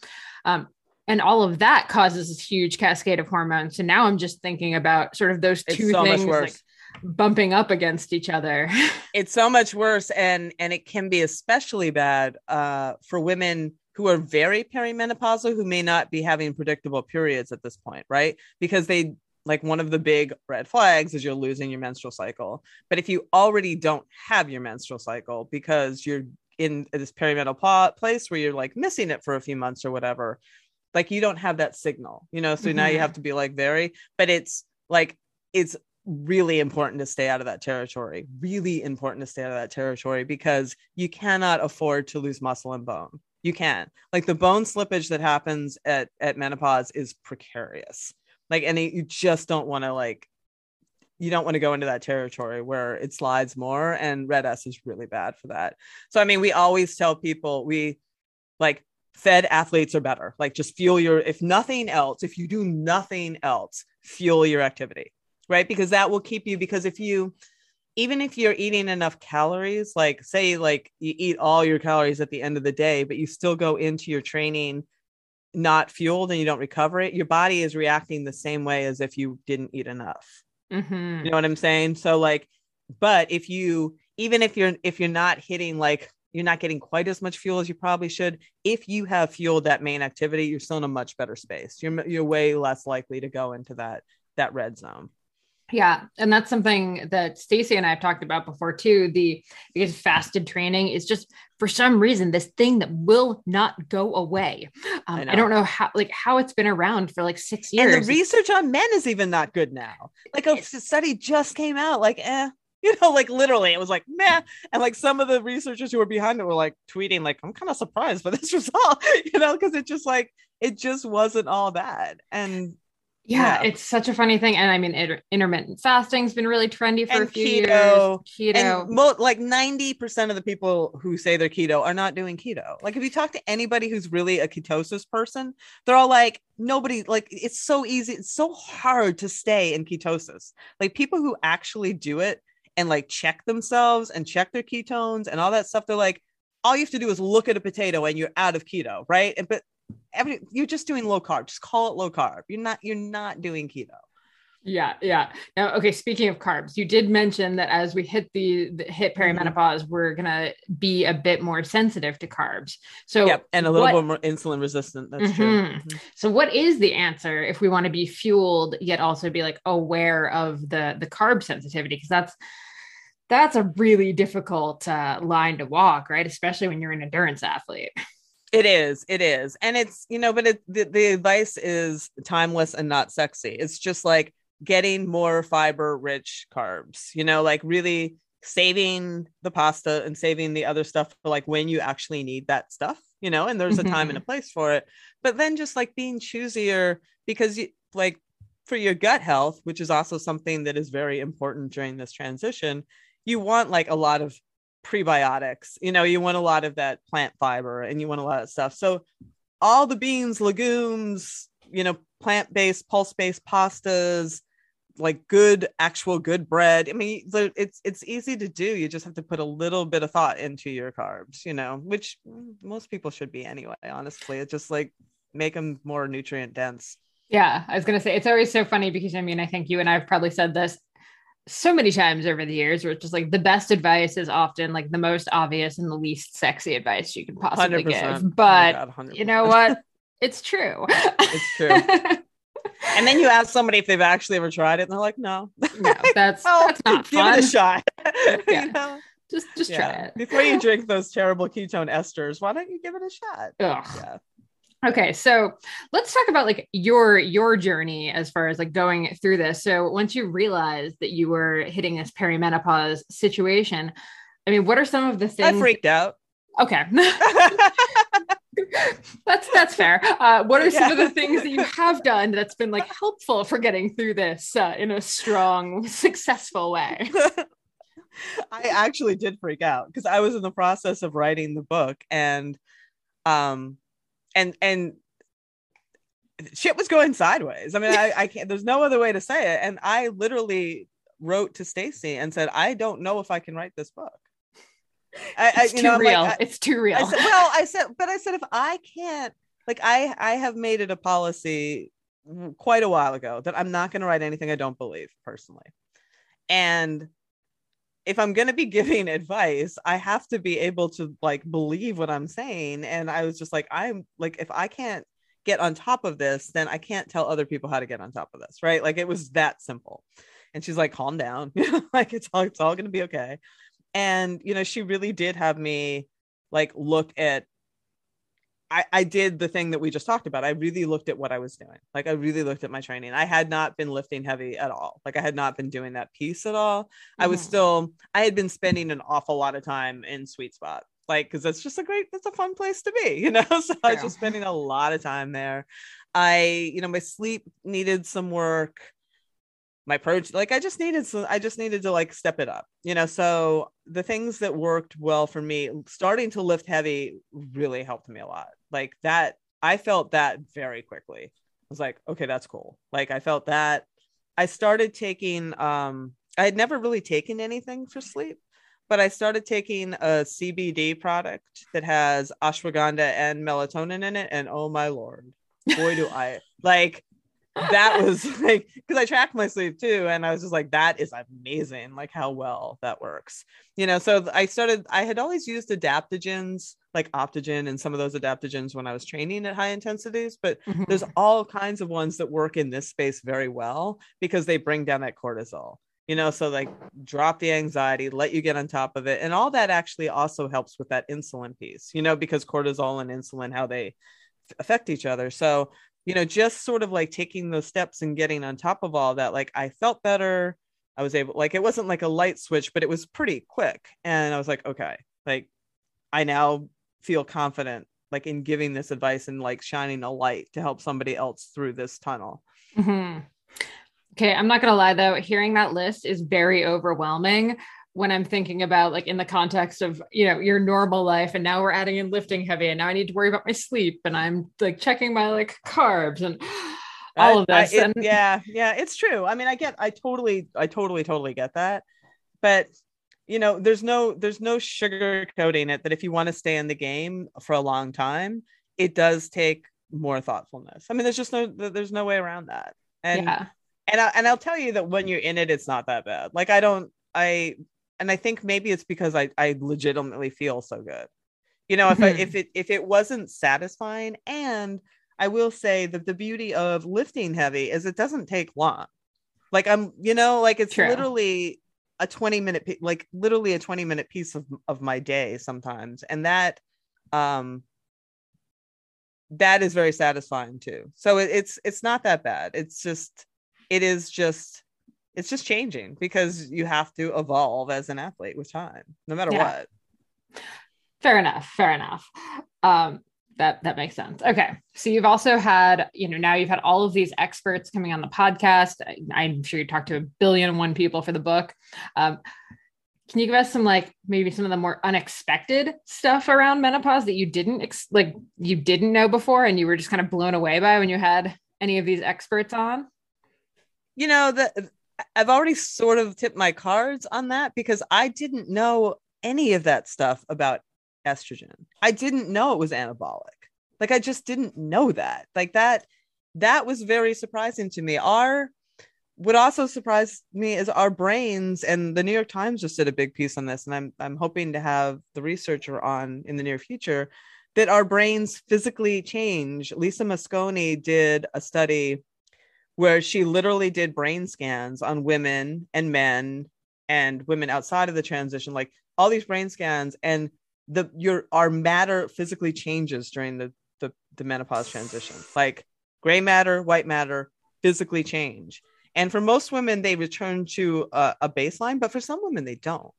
Um, and all of that causes this huge cascade of hormones. So now I'm just thinking about sort of those two so things like bumping up against each other. it's so much worse, and and it can be especially bad uh, for women who are very perimenopausal who may not be having predictable periods at this point, right? Because they like one of the big red flags is you're losing your menstrual cycle. But if you already don't have your menstrual cycle because you're in this perimenopause place where you're like missing it for a few months or whatever, like you don't have that signal, you know? So mm-hmm. now you mm-hmm. have to be like very, but it's like, it's really important to stay out of that territory. Really important to stay out of that territory because you cannot afford to lose muscle and bone. You can't. Like the bone slippage that happens at, at menopause is precarious like and you just don't want to like you don't want to go into that territory where it slides more and RED-S is really bad for that. So i mean we always tell people we like fed athletes are better. Like just fuel your if nothing else if you do nothing else fuel your activity right? Because that will keep you because if you even if you're eating enough calories like say like you eat all your calories at the end of the day but you still go into your training not fueled and you don't recover it, your body is reacting the same way as if you didn't eat enough. Mm-hmm. You know what I'm saying? So like, but if you even if you're if you're not hitting like you're not getting quite as much fuel as you probably should. If you have fueled that main activity, you're still in a much better space. You're you're way less likely to go into that that red zone. Yeah, and that's something that Stacy and I have talked about before too. The because fasted training is just for some reason this thing that will not go away. Um, I, I, don't know how like how it's been around for like six years. And the research on men is even not good now. Like a study just came out. Like, eh, you know, like literally, it was like meh. And like some of the researchers who were behind it were like tweeting, like, I'm kind of surprised by this result, you know, because it just like it just wasn't all that. And yeah, yeah, it's such a funny thing. And I mean, it, intermittent fasting's been really trendy for and a few keto, years. Keto. And mo- like 90% of the people who say they're keto are not doing keto. Like if you talk to anybody who's really a ketosis person, they're all like, nobody, like it's so easy. It's so hard to stay in ketosis. Like people who actually do it, and like check themselves and check their ketones and all that stuff, they're like, all you have to do is look at a potato and you're out of keto, right? And but every you're just doing low carb. Just call it low carb. You're not you're not doing keto. Yeah, yeah. Now, okay. Speaking of carbs, you did mention that as we hit the, the hit mm-hmm. perimenopause, mm-hmm. we're gonna be a bit more sensitive to carbs. So, yep, and a little what, bit more insulin resistant. That's mm-hmm. true. Mm-hmm. So, what is the answer if we want to be fueled yet also be like aware of the the carb sensitivity? Because that's that's a really difficult uh, line to walk, right? Especially when you're an endurance athlete. It is, it is, and it's you know, but it, the the advice is timeless and not sexy. It's just like getting more fiber rich carbs, you know, like really saving the pasta and saving the other stuff for like when you actually need that stuff, you know, and there's a time and a mm-hmm. place for it. But then just like being choosier because you like for your gut health, which is also something that is very important during this transition, you want like a lot of prebiotics, you know, you want a lot of that plant fiber and you want a lot of stuff. So all the beans, legumes, you know, plant-based, pulse-based pastas, like good actual good bread. I mean it's it's easy to do. You just have to put a little bit of thought into your carbs you know which most people should be anyway honestly. It's just like make them more nutrient dense. Yeah i was going to say it's always so funny because i mean i think you and i've probably said this so many times over the years where it's just like the best advice is often like the most obvious and the least sexy advice you can possibly give oh but oh God, you know what it's true it's true and then you ask somebody if they've actually ever tried it, and they're like, "No, no, that's oh, that's not give fun. it a shot." yeah. you know? Just just yeah. try it before you drink those terrible ketone esters. Why don't you give it a shot? Ugh. Yeah. Okay, so let's talk about like your your journey as far as like going through this. So once you realized that you were hitting this perimenopause situation, I mean, what are some of the things? I freaked out. Okay. that's that's fair. Uh, what are yeah. some of the things that you have done that's been like helpful for getting through this uh, in a strong, successful way? I actually did freak out because I was in the process of writing the book and um and and shit was going sideways. I mean, I, I can't there's no other way to say it. And I literally wrote to Stacy and said, I don't know if I can write this book. I, it's I, you too know, real. Like, it's too real. I said, well, I said, but I said, if I can't, like, I, I have made it a policy quite a while ago that I'm not going to write anything I don't believe personally. And if I'm going to be giving advice, I have to be able to like believe what I'm saying. And I was just like, I'm like, if I can't get on top of this, then I can't tell other people how to get on top of this. Right. Like it was that simple. And she's like, calm down. like it's all, it's all going to be okay and you know she really did have me like look at I, I did the thing that we just talked about. I really looked at what I was doing. Like I really looked at my training. I had not been lifting heavy at all. Like I had not been doing that piece at all. Mm-hmm. I was mm-hmm. still I had been spending an awful lot of time in sweet spot. Like because that's just a great that's a fun place to be, you know. So. I was just spending a lot of time there. I, you know, my sleep needed some work my approach like i just needed some i just needed to like step it up you know so the things that worked well for me starting to lift heavy really helped me a lot like that i felt that very quickly i was like okay that's cool like i felt that i started taking um i had never really taken anything for sleep but i started taking a cbd product that has ashwagandha and melatonin in it and oh my lord boy do i like that was like because I track my sleep too, and I was just like, that is amazing, like how well that works. You know, so I started. I had always used adaptogens like Optogen and some of those adaptogens when I was training at high intensities, but mm-hmm. there's all kinds of ones that work in this space very well because they bring down that cortisol. You know, so like drop the anxiety, let you get on top of it, and all that actually also helps with that insulin piece. You know, because cortisol and insulin how they affect each other. So you know, just sort of like taking those steps and getting on top of all that, like I felt better. I was able, like, it wasn't like a light switch, but it was pretty quick. And I was like, okay, like I now feel confident, like in giving this advice and like shining a light to help somebody else through this tunnel. Mm-hmm. Okay. I'm not going to lie though, hearing that list is very overwhelming when I'm thinking about like in the context of you know your normal life, and now we're adding in lifting heavy, and now I need to worry about my sleep, and I'm like checking my like carbs and all of this. I, it, and yeah, yeah, it's true. I mean, I get, I totally, I totally, totally get that. but you know there's no there's no sugar coating it that if you want to stay in the game for a long time it does take more thoughtfulness. I mean there's just no there's no way around that. And yeah. and I, and I'll tell you that when you're in it it's not that bad. Like I don't I and I think maybe it's because I I legitimately feel so good. You know if I, if mm-hmm. it if it wasn't satisfying and I will say that the beauty of lifting heavy is it doesn't take long. Like I'm you know like it's True. literally a 20 minute like literally a 20 minute piece of, of my day sometimes and that um that is very satisfying too. So it, it's it's not that bad. It's just it is just it's just changing because you have to evolve as an athlete with time no matter yeah. what. Fair enough fair enough. Um that that makes sense. Okay. So you've also had you know now you've had all of these experts coming on the podcast. I, am sure you talked to a billion and one people for the book. Um, can you give us some like maybe some of the more unexpected stuff around menopause that you didn't ex- like you didn't know before and you were just kind of blown away by when you had any of these experts on? You know the i've already sort of tipped my cards on that because i didn't know any of that stuff about estrogen. I didn't know it was anabolic. Like I just didn't know that. Like that that was very surprising to me. Our what also surprised me is our brains and the New York Times just did a big piece on this and I'm I'm hoping to have the researcher on in the near future that our brains physically change. Lisa Mosconi did a study where she literally did brain scans on women and men and women outside of the transition like all these brain scans and the your our matter physically changes during the the, the menopause transition. Like gray matter white matter physically change. And for most women they return to a, a baseline but for some women they don't.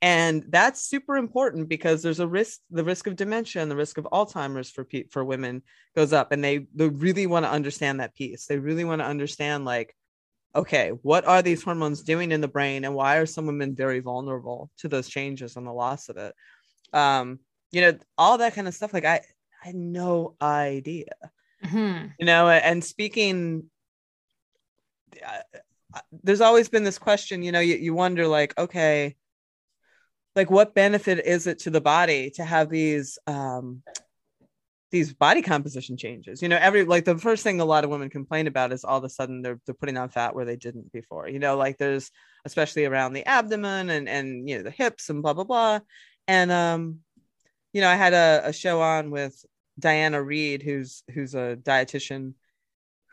And that's super important because there's a risk the risk of dementia and the risk of alzheimer's for pe- for women goes up and they they really want to understand that piece. They really want to understand like okay what are these hormones doing in the brain and why are some women very vulnerable to those changes and the loss of it um you know all that kind of stuff like i i had no idea. Mm-hmm. you know and speaking uh, uh, there's always been this question you know you, you wonder like okay like what benefit is it to the body to have these um these body composition changes? You know every like the first thing a lot of women complain about is all of a sudden they're, they're putting on fat where they didn't before. You know like there's especially around the abdomen and and you know the hips and blah blah blah and um you know i had a, a show on with diana reed who's who's a dietitian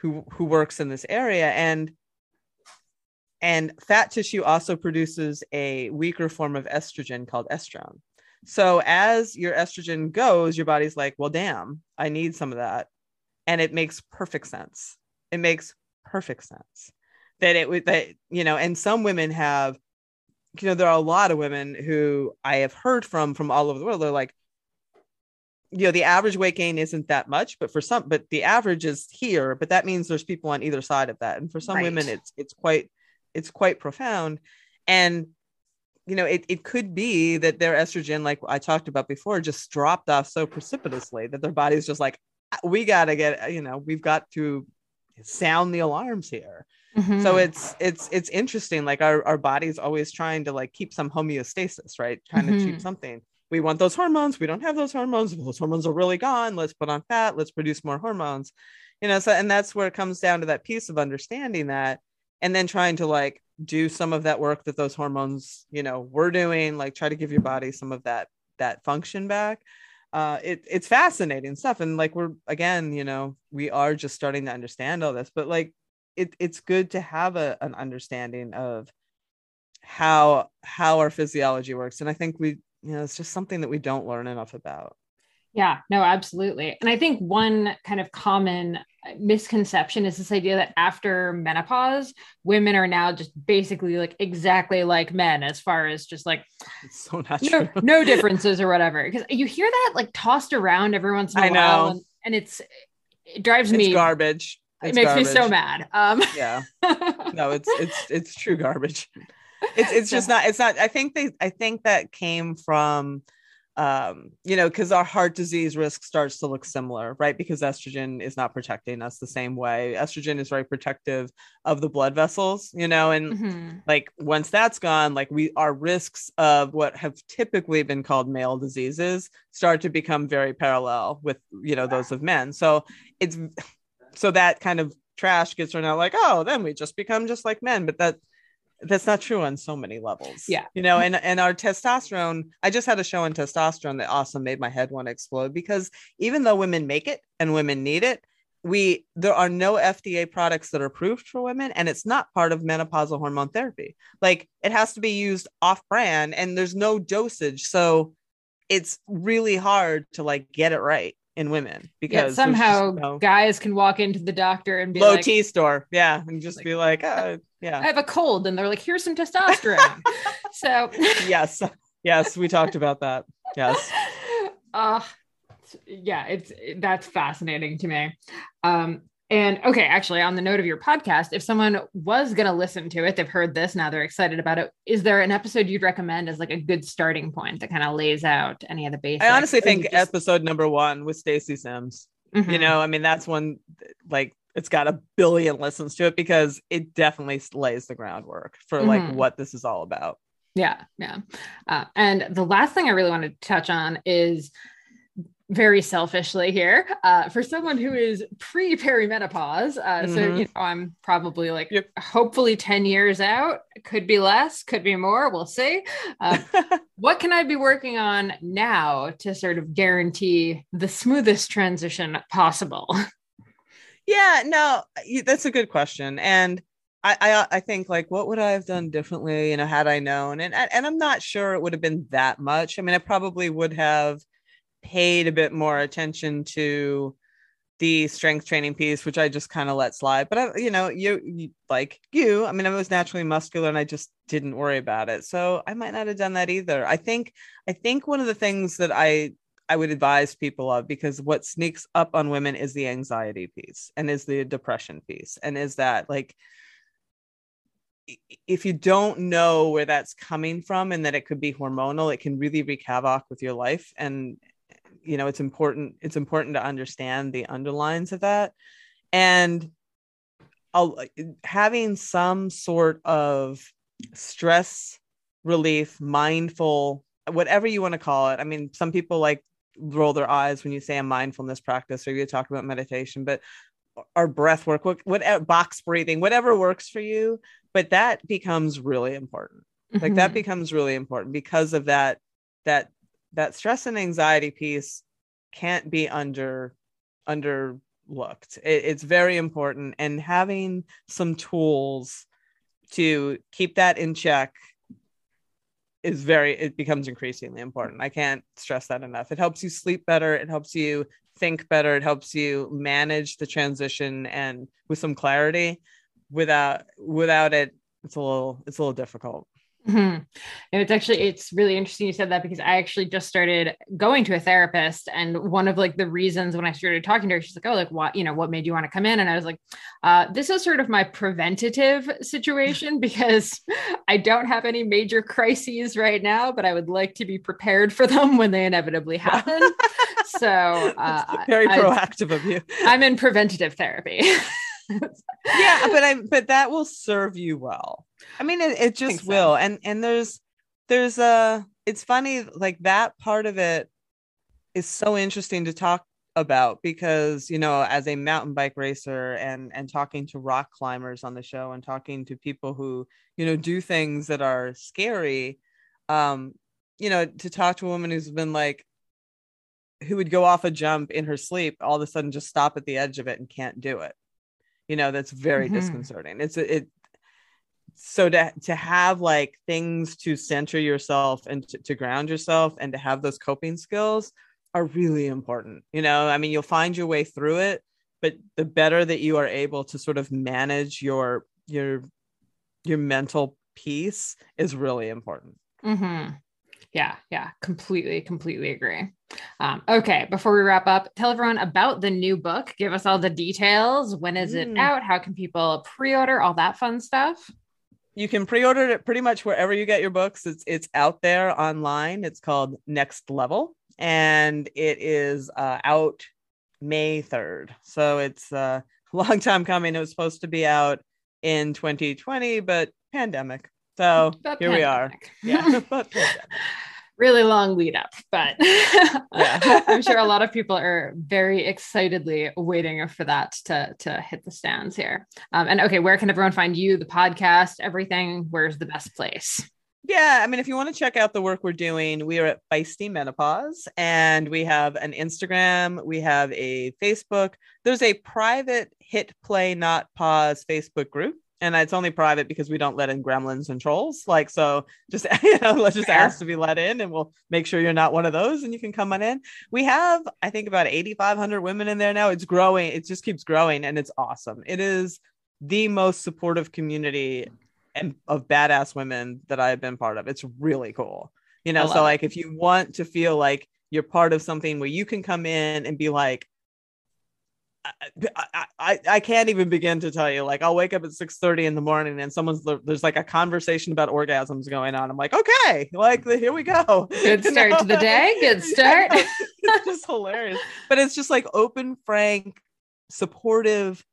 who who works in this area. And and fat tissue also produces a weaker form of estrogen called estrone. So as your estrogen goes your body's like well damn i need some of that. And it makes perfect sense. It makes perfect sense that it would that you know and some women have you know, there are a lot of women who I have heard from from all over the world. They're like, you know, the average weight gain isn't that much, but for some, but the average is here. But that means there's people on either side of that, and for some right. women, it's it's quite it's quite profound. And you know, it, it could be that their estrogen, like I talked about before, just dropped off so precipitously that their body's just like, ah, we got to get, you know, we've got to sound the alarms here. Mm-hmm. So it's it's it's interesting. Like our, our body's always trying to like keep some homeostasis, right? Trying mm-hmm. to keep something. We want those hormones. We don't have those hormones. Those hormones are really gone. Let's put on fat. Let's produce more hormones. You know, so and that's where it comes down to that piece of understanding that and then trying to like do some of that work that those hormones, you know, were doing, like try to give your body some of that that function back. Uh, it, it's fascinating stuff and like we're again you know we are just starting to understand all this but like it, it's good to have a, an understanding of how how our physiology works and i think we you know it's just something that we don't learn enough about. Yeah no absolutely and i think one kind of common uh, misconception is this idea that after menopause women are now just basically like exactly like men as far as just like it's so not no, no differences or whatever because you hear that like tossed around every once in a I while and, and, it's it drives it's me garbage it makes garbage. me so mad. Um yeah. No, it's it's it's true garbage. It's it's just not it's not I think they I think that came from um, you know, because our heart disease risk starts to look similar, right? Because estrogen is not protecting us the same way. Estrogen is very protective of the blood vessels, you know, and mm-hmm. like once that's gone, like we our risks of what have typically been called male diseases start to become very parallel with you know those of men. So it's so that kind of trash gets thrown out like, oh, then we just become just like men, but that that's not true on so many levels. Yeah. You know, and and our testosterone, I just had a show on testosterone that also made my head want to explode because even though women make it and women need it, we there are no FDA products that are approved for women and it's not part of menopausal hormone therapy. Like it has to be used off brand and there's no dosage. So it's really hard to like get it right in women because yeah, somehow no... guys can walk into the doctor and be low like, T store, yeah, and just like, be like, uh, yeah, I have a cold, and they're like, here's some testosterone. so yes, yes, we talked about that. Yes. Uh yeah, it's that's fascinating to me. Um, and okay, actually, on the note of your podcast, if someone was going to listen to it, they've heard this, now they're excited about it. Is there an episode you'd recommend as like a good starting point that kind of lays out any of the basics? I honestly think just... episode number one with Stacy Sims. Mm-hmm. You know, I mean, that's one like it's got a billion listens to it because it definitely lays the groundwork for like mm-hmm. what this is all about. Yeah, yeah. Uh, and the last thing I really want to touch on is very selfishly here uh, for someone who is pre perimenopause. Uh, mm-hmm. So, you know, I'm probably like yep. hopefully 10 years out, could be less, could be more. We'll see. Uh, what can I be working on now to sort of guarantee the smoothest transition possible? Yeah, no, that's a good question. And I, I, I think like what would I have done differently, you know, had I known? And and I'm not sure it would have been that much. I mean, I probably would have paid a bit more attention to the strength training piece, which I just kind of let slide. But I, you know, you, you, like you, I mean, I was naturally muscular and I just didn't worry about it. So I might not have done that either. I think, I think one of the things that I I would advise people of because what sneaks up on women is the anxiety piece and is the depression piece and is that like if you don't know where that's coming from and that it could be hormonal it can really wreak havoc with your life and you know it's important it's important to understand the underlines of that and I'll, having some sort of stress relief mindful whatever you want to call it i mean some people like roll their eyes when you say a mindfulness practice or you talk about meditation but or breath work what, what box breathing whatever works for you but that becomes really important mm-hmm. like that mm-hmm. becomes really important because of that that that stress and anxiety piece can't be under underlooked. It, it's very important, and having some tools to keep that in check is very it becomes increasingly important. I can't stress that enough. It helps you sleep better. It helps you think better. It helps you manage the transition and with some clarity. Without without it, it's a little it's a little difficult. Mm-hmm. And it's actually it's really interesting you said that because I actually just started going to a therapist, and one of like the reasons when I started talking to her, she's like, "Oh, like what you know, what made you want to come in?" And I was like, uh, "This is sort of my preventative situation because I don't have any major crises right now, but I would like to be prepared for them when they inevitably happen." so uh, very proactive I, of you. I'm in preventative therapy. yeah, but I but that will serve you well. I mean, it, it just will. So. And and there's there's a it's funny like that part of it is so interesting to talk about because you know as a mountain bike racer and and talking to rock climbers on the show and talking to people who you know do things that are scary um you know to talk to a woman who's been like who would go off a jump in her sleep all of a sudden just stop at the edge of it and can't do it you know that's very mm-hmm. disconcerting it's it so to to have like things to center yourself and to, to ground yourself and to have those coping skills are really important you know? I mean you'll find your way through it but the better that you are able to sort of manage your your your mental peace is really important. Mm-hmm. yeah yeah. Completely completely agree. Um, okay before we wrap up tell everyone about the new book. Give us all the details. When is mm. it out? How can people pre-order? All that fun stuff you can pre-order it pretty much wherever you get your books. It's it's out there online. It's called Next Level, and it is uh, out May third. So it's uh, a long time coming. It was supposed to be out in 2020, but pandemic. So but here pandemic. we are. Yeah, but pandemic really long lead up, but yeah. I'm sure a lot of people are very excitedly waiting for that to to hit the stands here. Um, and okay, where can everyone find you, the podcast, everything? Where's the best place? Yeah, I mean, if you want to check out the work we're doing, we are at Feisty Menopause and we have an Instagram, we have a Facebook. There's a private hit play not pause Facebook group and it's only private because we don't let in gremlins and trolls. Like, so just you know, let's just ask to be let in, and we'll make sure you're not one of those, and you can come on in. We have, I think, about 8,500 women in there now. It's growing. It just keeps growing, and it's awesome. It is the most supportive community and of badass women that I've been part of. It's really cool. You know, so like if you want to feel like you're part of something where you can come in and be like, I, I, I can't even begin to tell you. Like, I'll wake up at six thirty in the morning, and someone's there's like a conversation about orgasms going on. I'm like, okay, like here we go. Good start know? to the day. Good start. it's just hilarious, but it's just like open, frank, supportive.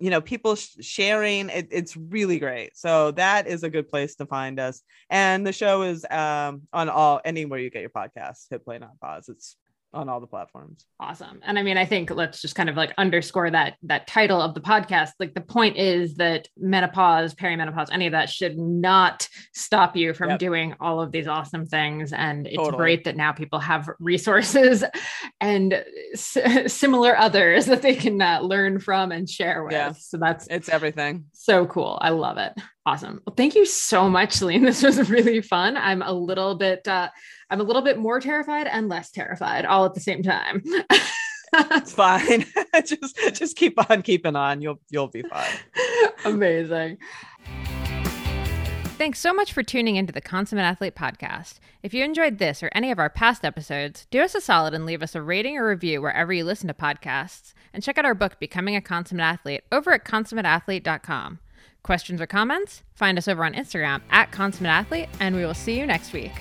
You know, people sh- sharing. It, it's really great. So that is a good place to find us. And the show is um on all anywhere you get your podcasts. Hit play not pause. It's on all the platforms. Awesome. And I mean, I think let's just kind of like underscore that that title of the podcast. Like the point is that menopause, perimenopause, any of that should not stop you from yep. doing all of these awesome things. And it's totally. great that now people have resources and s- similar others that they can uh, learn from and share with. Yeah. So that's it's everything. So cool. I love it. Awesome. Well, thank you so much, Selene. This was really fun. I'm a little bit uh, I'm a little bit more terrified and less terrified all at the same time. it's fine. just just keep on keeping on. You'll you'll be fine. Amazing. Thanks so much for tuning into the Consummate Athlete podcast. If you enjoyed this or any of our past episodes, do us a solid and leave us a rating or review wherever you listen to podcasts. And check out our book, Becoming a Consummate Athlete, over at consummateathlete.com. Questions or comments? Find us over on Instagram at Consummate Athlete, and we will see you next week.